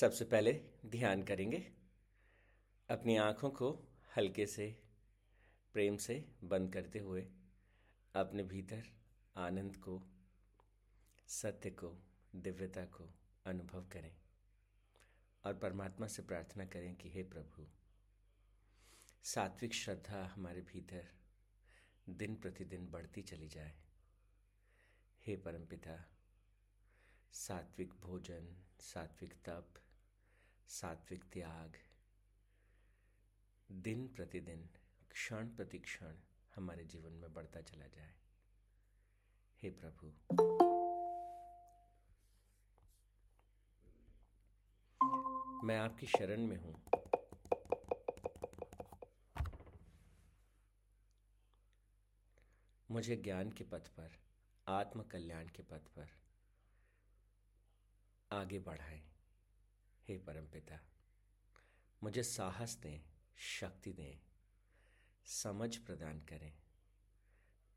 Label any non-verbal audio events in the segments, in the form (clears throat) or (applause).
सबसे पहले ध्यान करेंगे अपनी आँखों को हल्के से, प्रेम से बंद करते हुए अपने भीतर आनंद को, सत्य को, दिव्यता को अनुभव करें और परमात्मा से प्रार्थना करें कि हे प्रभु, सात्विक श्रद्धा हमारे भीतर दिन प्रतिदिन बढ़ती चली जाए। हे परमपिता, सात्विक भोजन, सात्विक तप सात्विक त्याग। दिन प्रतिदिन, क्षण प्रति क्षण हमारे जीवन में बढ़ता चला जाए। हे प्रभु। मैं आपकी शरण में हूँ। मुझे ज्ञान के पथ पर आत्म कल्याण के पथ पर आगे बढ़ाएँ। हे परमपिता, मुझे साहस दें, शक्ति दें, समझ प्रदान करें,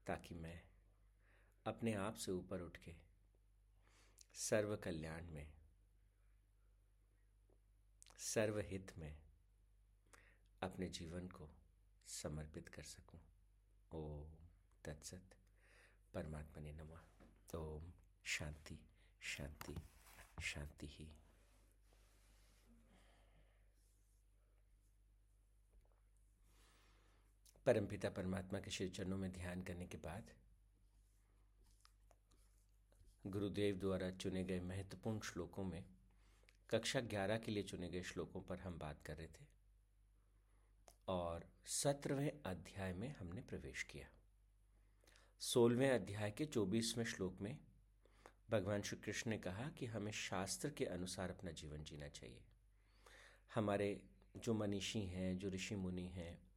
ताकि मैं अपने आप से ऊपर उठ के सर्व कल्याण में, सर्वहित में अपने जीवन को समर्पित कर सकूँ। ओम तत्सत। परमात्मा ने नमा। ओम शांति शांति शांति ही। परमपिता परमात्मा के श्री चरणों में ध्यान करने के बाद गुरुदेव द्वारा चुने गए महत्वपूर्ण श्लोकों में, कक्षा ग्यारह के लिए चुने गए श्लोकों पर हम बात कर रहे थे और सत्रहवें अध्याय में हमने प्रवेश किया। सोलहवें अध्याय के चौबीसवें श्लोक में भगवान श्री कृष्ण ने कहा कि हमें शास्त्र के अनुसार अपना जीवन जीना चाहिए। हमारे जो मनीषी हैं, जो ऋषि मुनि हैं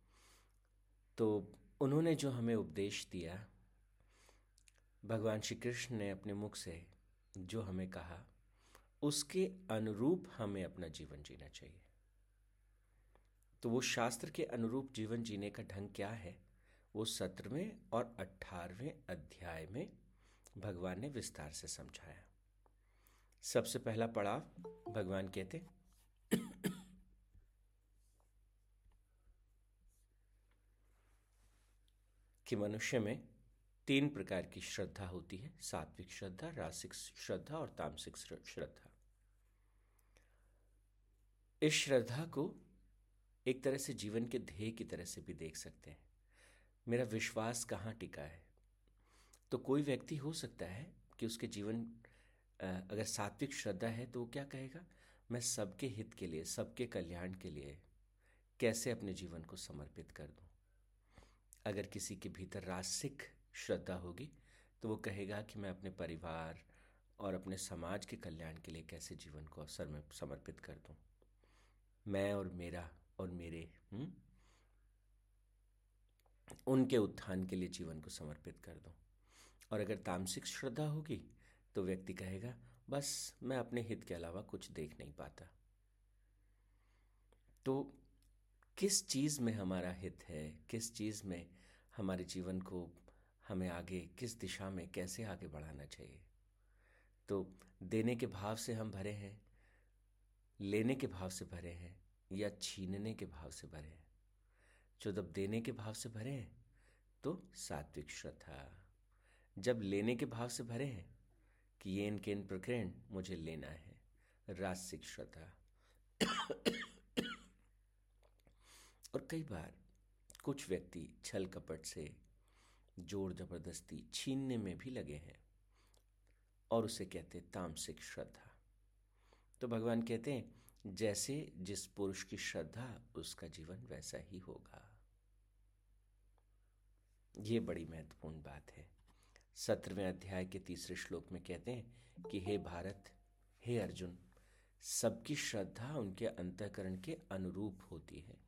तो उन्होंने जो हमें उपदेश दिया, भगवान श्री कृष्ण ने अपने मुख से जो हमें कहा, उसके अनुरूप हमें अपना जीवन जीना चाहिए। तो वो शास्त्र के अनुरूप जीवन जीने का ढंग क्या है? वो सत्रहवें और अठारहवें अध्याय में भगवान ने विस्तार से समझाया। सबसे पहला पड़ाव, भगवान कहते कि मनुष्य में तीन प्रकार की श्रद्धा होती है, सात्विक श्रद्धा, रासिक श्रद्धा और तामसिक श्रद्धा। इस श्रद्धा को एक तरह से जीवन के ध्येय की तरह से भी देख सकते हैं। मेरा विश्वास कहाँ टिका है? तो कोई व्यक्ति हो सकता है कि उसके जीवन अगर सात्विक श्रद्धा है तो वो क्या कहेगा? मैं सबके हित के लिए, सबके कल्याण के लिए कैसे अपने जीवन को समर्पित कर दूँ? अगर किसी के भीतर रासिक श्रद्धा होगी तो वो कहेगा कि मैं अपने परिवार और अपने समाज के कल्याण के लिए कैसे जीवन को अवसर में समर्पित कर दूँ मैं और मेरा और मेरे हुँ? हम्म, उनके उत्थान के लिए जीवन को समर्पित कर दूँ और अगर तामसिक श्रद्धा होगी तो व्यक्ति कहेगा बस मैं अपने हित के अलावा कुछ देख नहीं पाता तो किस चीज़ में हमारा हित है? किस चीज़ में हमारे जीवन को हमें आगे, किस दिशा में कैसे आगे बढ़ाना चाहिए? तो देने के भाव से हम भरे हैं, लेने के भाव से भरे हैं, या छीनने के भाव से भरे हैं? जो जब देने के भाव से भरे हैं तो सात्विक श्रद्धा। जब लेने के भाव से भरे हैं, कि ये इन प्रकरण मुझे लेना है रासिक श्रद्धा। और कई बार कुछ व्यक्ति छल कपट से ज़ोर ज़बरदस्ती छीनने में भी लगे हैं और उसे कहते तामसिक श्रद्धा। तो भगवान कहते हैं, जैसे जिस पुरुष की श्रद्धा, उसका जीवन वैसा ही होगा। ये बड़ी महत्वपूर्ण बात है। सत्रहवें अध्याय के तीसरे श्लोक में कहते हैं कि हे भारत, हे अर्जुन, सबकी श्रद्धा उनके अंतकरण के अनुरूप होती है।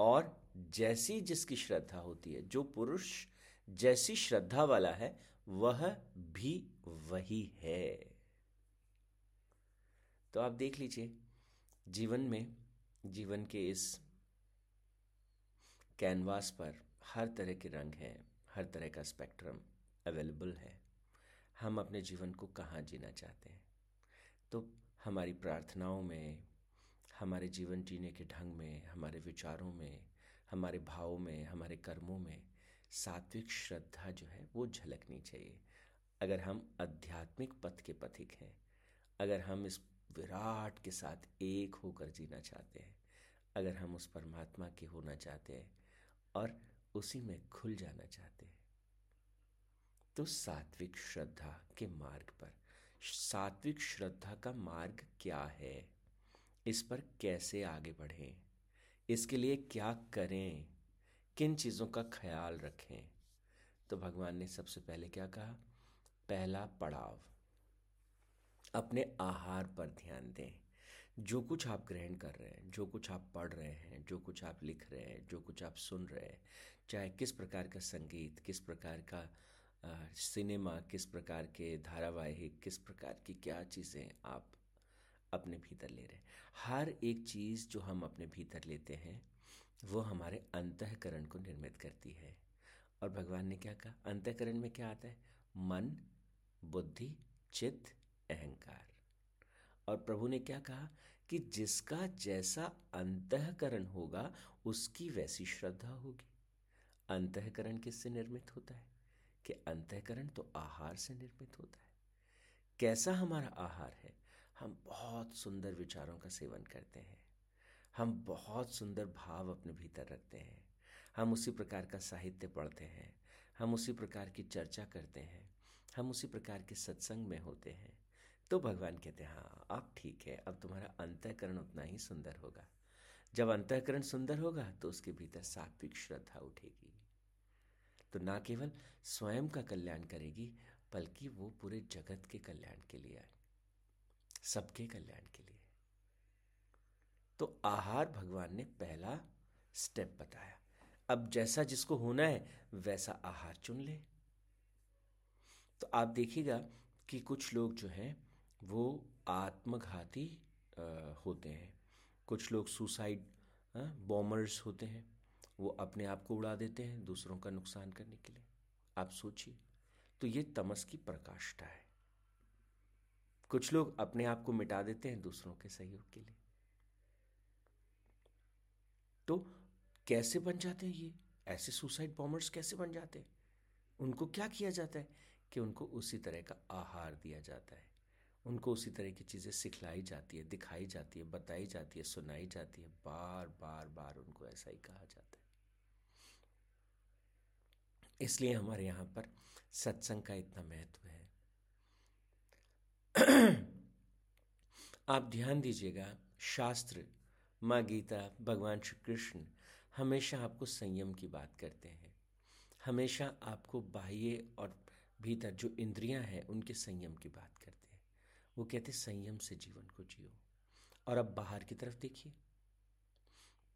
और जैसी जिसकी श्रद्धा होती है, जो पुरुष जैसी श्रद्धा वाला है, वह भी वही है। तो आप देख लीजिए, जीवन में, जीवन के इस कैनवास पर हर तरह के रंग हैं, हर तरह का स्पेक्ट्रम अवेलेबल है। हम अपने जीवन को कहाँ जीना चाहते हैं? तो हमारी प्रार्थनाओं में हमारे जीवन जीने के ढंग में, हमारे विचारों में, हमारे भावों में, हमारे कर्मों में सात्विक श्रद्धा जो है वो झलकनी चाहिए। अगर हम आध्यात्मिक पथ के पथिक हैं, अगर हम इस विराट के साथ एक होकर जीना चाहते हैं, अगर हम उस परमात्मा के होना चाहते हैं और उसी में खुल जाना चाहते हैं तो सात्विक श्रद्धा के मार्ग पर, सात्विक श्रद्धा का मार्ग क्या है? इस पर कैसे आगे बढ़ें? इसके लिए क्या करें? किन चीज़ों का ख्याल रखें? तो भगवान ने सबसे पहले क्या कहा? पहला पड़ाव। अपने आहार पर ध्यान दें। जो कुछ आप ग्रहण कर रहे हैं जो कुछ आप पढ़ रहे हैं जो कुछ आप लिख रहे हैं जो कुछ आप सुन रहे हैं चाहे किस प्रकार का संगीत किस प्रकार का आ, सिनेमा किस प्रकार के धारावाहिक किस प्रकार की क्या चीज़ें आप अपने भीतर ले रहे हैं। हर एक चीज़ जो हम अपने भीतर लेते हैं, वो हमारे अंतकरण को निर्मित करती है। और भगवान ने क्या कहा? अंतकरण में क्या आता है? मन, बुद्धि, चित्त, अहंकार। और प्रभु ने क्या कहा? कि जिसका जैसा अंतकरण होगा, उसकी वैसी श्रद्धा होगी। अंतकरण किससे निर्मित होता है? कि अंतकरण तो आहार से निर्मित होता है। कैसा हमारा आहार है? हम बहुत सुंदर विचारों का सेवन करते हैं। हम बहुत सुंदर भाव अपने भीतर रखते हैं। हम उसी प्रकार का साहित्य पढ़ते हैं। हम उसी प्रकार की चर्चा करते हैं। हम उसी प्रकार के सत्संग में होते हैं। तो भगवान कहते हैं हाँ अब ठीक है, अब तुम्हारा अंतःकरण उतना ही सुंदर होगा। जब अंतःकरण सुंदर होगा तो उसके भीतर सात्विक श्रद्धा उठेगी। तो ना केवल स्वयं का कल्याण करेगी, बल्कि वो पूरे जगत के कल्याण के लिए आए सबके कल्याण के लिए। तो आहार भगवान ने पहला स्टेप बताया। अब जैसा जिसको होना है, वैसा आहार चुन ले। तो आप देखिएगा कि कुछ लोग जो हैं, वो आत्मघाती होते हैं। कुछ लोग सुसाइड बॉमर्स होते हैं। वो अपने आप को उड़ा देते हैं दूसरों का नुकसान करने के लिए। आप सोचिए। तो ये तमस की प्रकाष्ठा है। कुछ लोग अपने आप को मिटा देते हैं दूसरों के सहयोग के लिए। तो कैसे बन जाते हैं ये? ऐसे सुसाइड बॉम्बर्स कैसे बन जाते हैं? उनको क्या किया जाता है? कि उनको उसी तरह का आहार दिया जाता है। उनको उसी तरह की चीज़ें सिखलाई जाती है, दिखाई जाती है, बताई जाती है, सुनाई जाती है। बार बार बार उनको ऐसा ही कहा जाता है। इसलिए हमारे यहाँ पर सत्संग का इतना महत्व है। (clears throat) आप ध्यान दीजिएगा, शास्त्र, माँ गीता, भगवान श्री कृष्ण हमेशा आपको संयम की बात करते हैं। हमेशा आपको बाह्य और भीतर जो इंद्रियाँ हैं, उनके संयम की बात करते हैं। वो कहते संयम से जीवन को जियो। और अब बाहर की तरफ़ देखिए।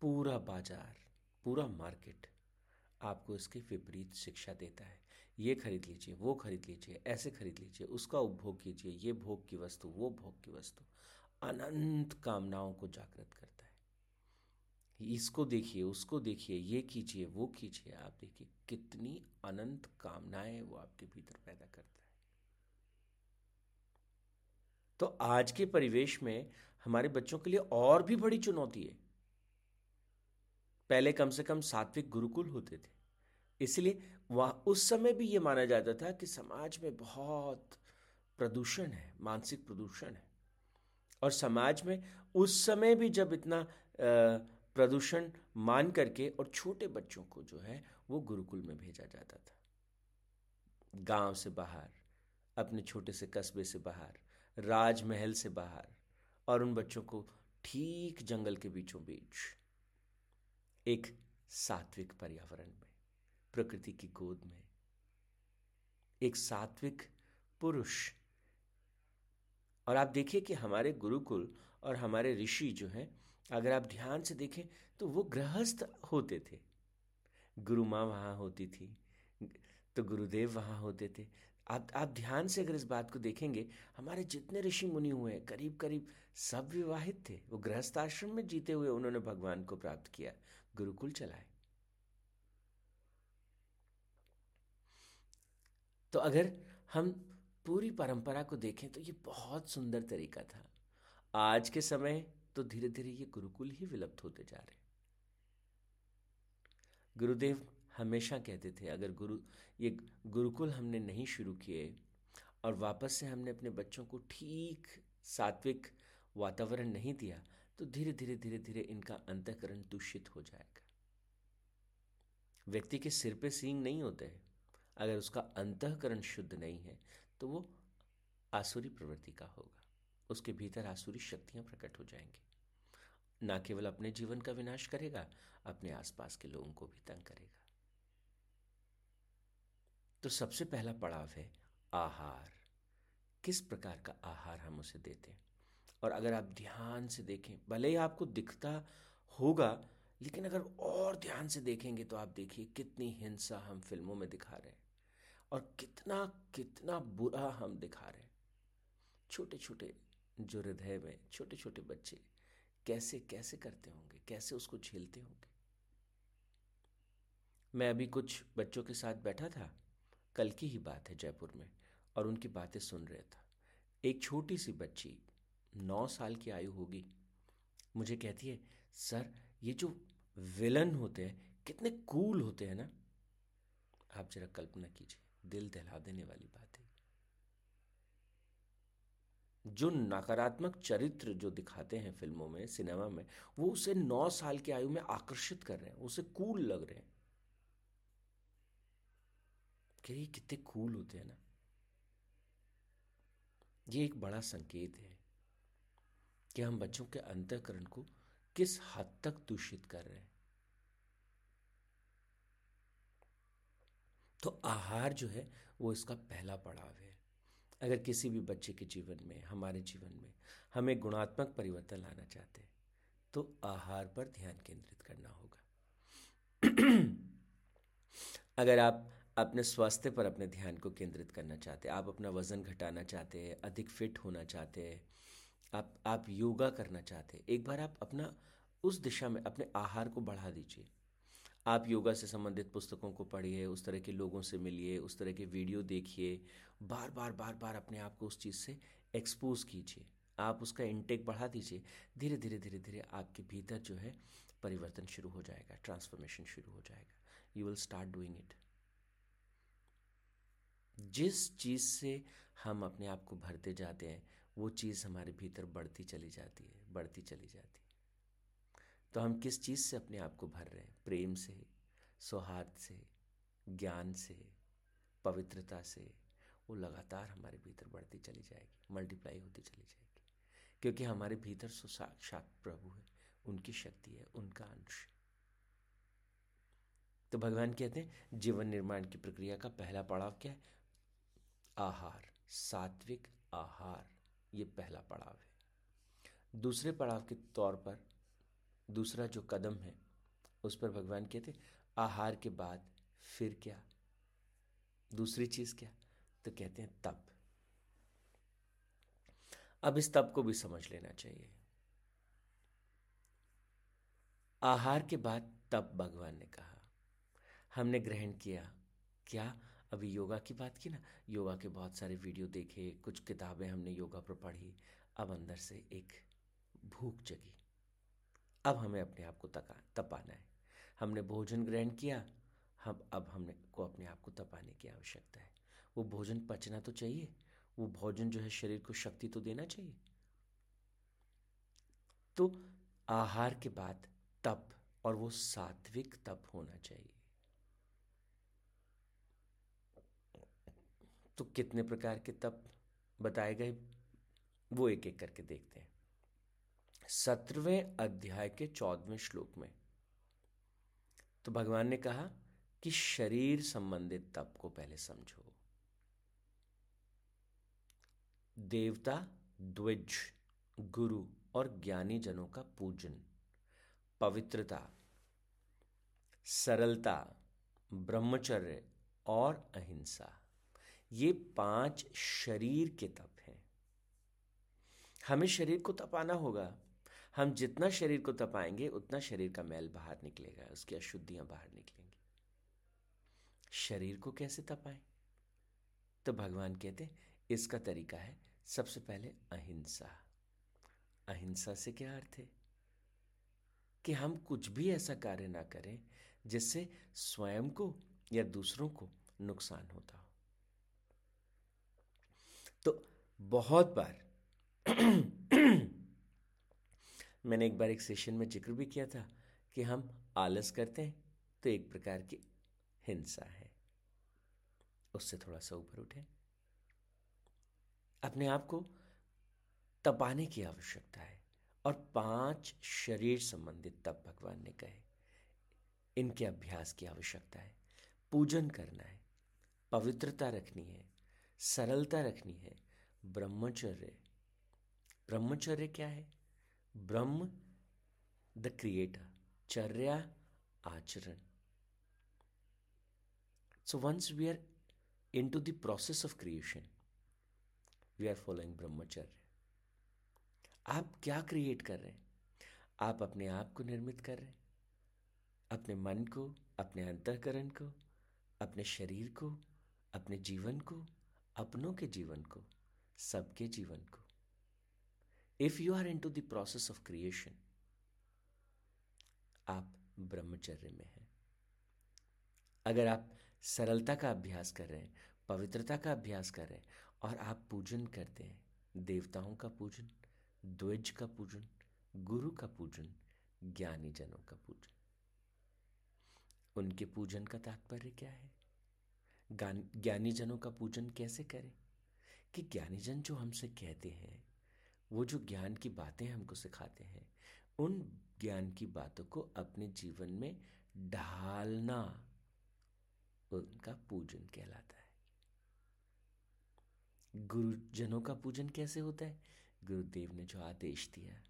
पूरा बाज़ार, पूरा मार्केट आपको इसके विपरीत शिक्षा देता है। ये खरीद लीजिए, वो खरीद लीजिए, ऐसे खरीद लीजिए, उसका उपभोग कीजिए, ये भोग की वस्तु, वो भोग की वस्तु। अनंत कामनाओं को जागृत करता है। इसको देखिए, उसको देखिए, ये कीजिए, वो कीजिए, आप देखिए कितनी अनंत कामनाएँ वो आपके भीतर पैदा करता है। तो आज के परिवेश में हमारे बच्चों के लिए और भी बड़ी चुनौती है। पहले कम से कम सात्विक गुरुकुल होते थे, इसलिए वह उस समय भी ये माना जाता था कि समाज में बहुत प्रदूषण है, मानसिक प्रदूषण है। और समाज में उस समय भी जब इतना प्रदूषण मान करके और छोटे बच्चों को जो है, वो गुरुकुल में भेजा जाता था। गाँव से बाहर, अपने छोटे से कस्बे से बाहर, राजमहल से बाहर और उन बच्चों को ठीक जंगल के बीचों बीच एक सात्विक पर्यावरण में। प्रकृति की गोद में। एक सात्विक पुरुष। और आप देखिए कि हमारे गुरुकुल और हमारे ऋषि जो हैं, अगर आप ध्यान से देखें तो वो गृहस्थ होते थे। गुरु माँ वहाँ होती थी तो गुरुदेव वहाँ होते थे। आप आप ध्यान से अगर इस बात को देखेंगे, हमारे जितने ऋषि मुनि हुए हैं करीब करीब सब विवाहित थे। वो गृहस्थ आश्रम में जीते हुए उन्होंने भगवान को प्राप्त किया। गुरुकुल चलाए। तो अगर हम पूरी परंपरा को देखें तो ये बहुत सुंदर तरीका था। आज के समय तो धीरे धीरे ये गुरुकुल ही विलुप्त होते जा रहे गुरुदेव हमेशा कहते थे, अगर गुरु, ये गुरुकुल हमने नहीं शुरू किए और वापस से हमने अपने बच्चों को ठीक सात्विक वातावरण नहीं दिया तो धीरे धीरे धीरे धीरे इनका अंतकरण दूषित हो जाएगा। व्यक्ति के सिर पे सींग नहीं होते हैं। अगर उसका अंतकरण शुद्ध नहीं है तो वो आसुरी प्रवृत्ति का होगा। उसके भीतर आसुरी शक्तियाँ प्रकट हो जाएँगी। ना केवल अपने जीवन का विनाश करेगा, अपने आसपास के लोगों को भी तंग करेगा। तो सबसे पहला पड़ाव है आहार। किस प्रकार का आहार हम उसे देते हैं? और अगर आप ध्यान से देखें, भले ही आपको दिखता होगा, लेकिन अगर और ध्यान से देखेंगे तो आप देखिए कितनी हिंसा हम फ़िल्मों में दिखा रहे हैं। और कितना कितना बुरा हम दिखा रहे हैं। छोटे छोटे जो हृदय में छोटे छोटे बच्चे कैसे कैसे करते होंगे? कैसे उसको झेलते होंगे? मैं अभी कुछ बच्चों के साथ बैठा था, कल की ही बात है जयपुर में, और उनकी बातें सुन रहे था। एक छोटी सी बच्ची, नौ साल की आयु होगी, मुझे कहती है, सर, ये जो विलन होते हैं, कितने कूल होते हैं ना? आप जरा कल्पना कीजिए। दिल दहला देने वाली बात है। जो नकारात्मक चरित्र जो दिखाते हैं फ़िल्मों में, सिनेमा में, वो उसे नौ साल की आयु में आकर्षित कर रहे हैं उसे कूल लग रहे हैं। कि कितने कूल होते हैं ना। ये एक बड़ा संकेत है कि हम बच्चों के अंतकरण को किस हद तक दूषित कर रहे हैं। तो आहार जो है, वो इसका पहला पड़ाव है। अगर किसी भी बच्चे के जीवन में, हमारे जीवन में हमें गुणात्मक परिवर्तन लाना चाहते हैं तो आहार पर ध्यान केंद्रित करना होगा। अगर आप अपने स्वास्थ्य पर अपने ध्यान को केंद्रित करना चाहते हैं, आप अपना वज़न घटाना चाहते हैं, अधिक फिट होना चाहते हैं, आप आप योगा करना चाहते हैं, एक बार आप अपना उस दिशा में अपने आहार को बढ़ा दीजिए। आप योगा से संबंधित पुस्तकों को पढ़िए, उस तरह के लोगों से मिलिए, उस तरह के वीडियो देखिए, बार बार बार बार अपने आप को उस चीज़ से एक्सपोज कीजिए। आप उसका इंटेक बढ़ा दीजिए, धीरे धीरे धीरे धीरे आपके भीतर जो है परिवर्तन शुरू हो जाएगा ट्रांसफॉर्मेशन शुरू हो जाएगा। You will start doing it जिस चीज़ से हम अपने आप को भरते जाते हैं, वो चीज़ हमारे भीतर बढ़ती चली जाती है, बढ़ती चली जाती है। तो हम किस चीज़ से अपने आप को भर रहे हैं? प्रेम से, सौहार्द से, ज्ञान से, पवित्रता से। वो लगातार हमारे भीतर बढ़ती चली जाएगी मल्टीप्लाई होती चली जाएगी। क्योंकि हमारे भीतर सो साक्षात प्रभु है, उनकी शक्ति है, उनका अंश तो भगवान कहते हैं, जीवन निर्माण की प्रक्रिया का पहला पड़ाव क्या है? आहार, सात्विक आहार, ये पहला पड़ाव है। दूसरे पड़ाव के तौर पर दूसरा जो कदम है, उस पर भगवान कहते आहार के बाद फिर क्या? दूसरी चीज़ क्या? तो कहते हैं तप। अब इस तप को भी समझ लेना चाहिए। आहार के बाद तप भगवान ने कहा। हमने ग्रहण किया। क्या? अभी योगा की बात की ना? योगा के बहुत सारे वीडियो देखे, कुछ किताबें हमने योगा पर पढ़ी। अब अंदर से एक भूख जगी। अब हमें अपने आप को तका, तपाना है। हमने भोजन ग्रहण किया, हम, अब हमने को अपने आप को तपाने की आवश्यकता है। वो भोजन पचना तो चाहिए, वो भोजन जो है शरीर को शक्ति तो देना चाहिए। तो आहार के बाद तप और वो सात्विक तप होना चाहिए। तो कितने प्रकार के तप बताए गए? वो एक एक करके देखते हैं। सत्रहवें अध्याय के चौदहवें श्लोक में। तो भगवान ने कहा कि शरीर संबंधित तप को पहले समझो। देवता, द्विज, गुरु और ज्ञानी जनों का पूजन, पवित्रता, सरलता, ब्रह्मचर्य और अहिंसा, ये पाँच शरीर के तप हैं। हमें शरीर को तपाना होगा। हम जितना शरीर को तपाएँगे, उतना शरीर का मैल बाहर निकलेगा, उसकी अशुद्धियाँ बाहर निकलेंगी। शरीर को कैसे तपाएँ? तो भगवान कहते इसका तरीका है, सबसे पहले अहिंसा। अहिंसा से क्या अर्थ है? कि हम कुछ भी ऐसा कार्य ना करें, जिससे स्वयं को या दूसरों को नुकसान होता हो। तो बहुत बार (clears throat) (clears throat) (clears throat) मैंने एक बार एक सेशन में ज़िक्र भी किया था कि हम आलस करते हैं तो एक प्रकार की हिंसा है। उससे थोड़ा सा ऊपर उठे। अपने आप को तपाने की आवश्यकता है और पाँच शरीर संबंधित तप भगवान ने कहे। इनके अभ्यास की आवश्यकता है। पूजन करना है। पवित्रता रखनी है। सरलता रखनी है। ब्रह्मचर्य। ब्रह्मचर्य क्या है? ब्रह्म द क्रिएटर चर्या आचरण। So once we are into the process of creation we are following brahmacharya आप क्या क्रिएट कर रहे हैं? आप अपने आप को निर्मित कर रहे हैं? अपने मन को, अपने अंतकरण को, अपने शरीर को, अपने जीवन को, अपनों के जीवन को, सबके जीवन को। If you are into the process of creation आप ब्रह्मचर्य में हैं। अगर आप सरलता का अभ्यास कर रहे हैं, पवित्रता का अभ्यास कर रहे हैं, और आप पूजन करते हैं, देवताओं का पूजन, द्विज का पूजन, गुरु का पूजन ज्ञानी जनों का पूजन, उनके पूजन का तात्पर्य क्या है? ज्ञानी जनों का पूजन कैसे करें? कि ज्ञानी जन जो हमसे कहते हैं वो जो ज्ञान की बातें हमको सिखाते हैं, उन ज्ञान की बातों को अपने जीवन में ढालना उनका पूजन कहलाता है। गुरुजनों का पूजन कैसे होता है? गुरुदेव ने जो आदेश दिया,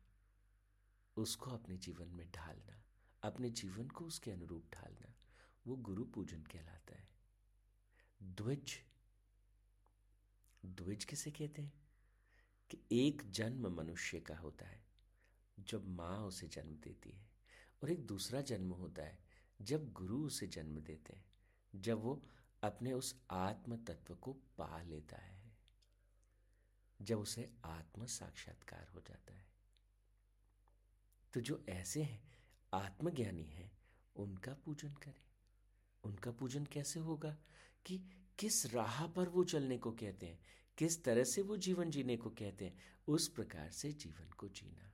उसको अपने जीवन में ढालना, अपने जीवन को उसके अनुरूप ढालना, वो गुरु पूजन कहलाता है। द्विज द्विज किसे कहते हैं? कि एक जन्म मनुष्य का होता है, जब माँ उसे जन्म देती है और एक दूसरा जन्म होता है, जब गुरु उसे जन्म देते हैं, जब वो अपने उस आत्म तत्व को पा लेता है, जब उसे आत्म साक्षात्कार हो जाता है। तो जो ऐसे हैं, आत्मज्ञानी हैं, उनका पूजन करें। उनका पूजन कैसे होगा कि किस राह पर वो चलने को कहते हैं? किस तरह से वो जीवन जीने को कहते हैं? उस प्रकार से जीवन को जीना।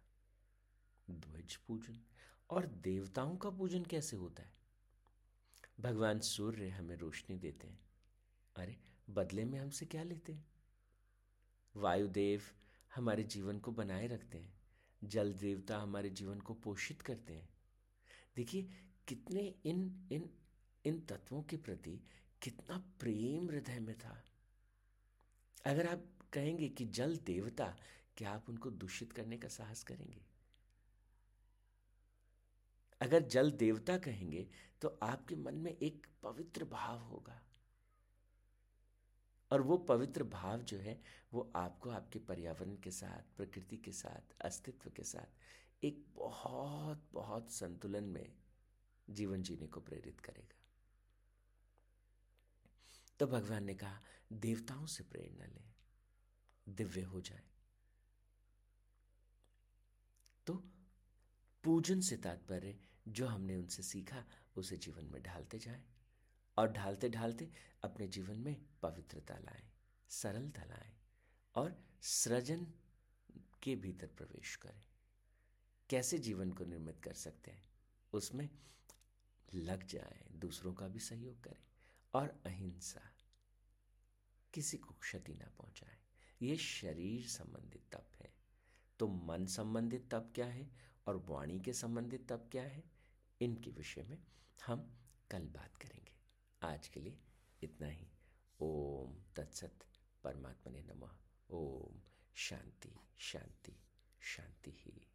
ध्वज पूजन। और देवताओं का पूजन कैसे होता है? भगवान सूर्य हमें रोशनी देते हैं। अरे, बदले में हमसे क्या लेते हैं? वायुदेव हमारे जीवन को बनाए रखते हैं। जल देवता हमारे जीवन को पोषित करते हैं। देखिए, कितने इन इन इन तत्वों के प्रति कितना प्रेम हृदय में था। अगर आप कहेंगे कि जल देवता, क्या आप उनको दूषित करने का साहस करेंगे? अगर जल देवता कहेंगे तो आपके मन में एक पवित्र भाव होगा। और वो पवित्र भाव जो है, वो आपको आपके पर्यावरण के साथ, प्रकृति के साथ, अस्तित्व के साथ, एक बहुत बहुत संतुलन में जीवन जीने को प्रेरित करेगा। तो भगवान ने कहा, देवताओं से प्रेरणा ले, दिव्य हो जाए। तो पूजन से तात्पर्य, जो हमने उनसे सीखा, उसे जीवन में ढालते जाए और ढालते ढालते अपने जीवन में पवित्रता लाएँ, सरलता लाएँ और सृजन के भीतर प्रवेश करें। कैसे जीवन को निर्मित कर सकते हैं, उसमें लग जाएँ, दूसरों का भी सहयोग करें। और अहिंसा। किसी को क्षति ना पहुँचाए। ये शरीर संबंधित तप है। तो मन संबंधित तप क्या है और वाणी के संबंधित तप क्या है? इनके विषय में हम कल बात करेंगे। आज के लिए इतना ही। ओम तत्सत परमात्मा ने नमः। ओम शांति शांति शांति ही।